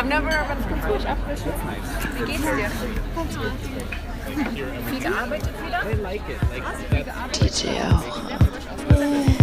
I've never been Französisch abgeschlossen. Wie geht's dir? Viel gearbeitet wieder? I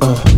Mm.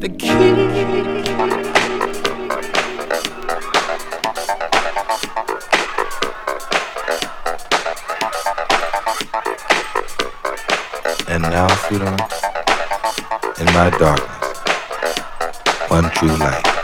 The key. And now, sweetheart, in my darkness, one true light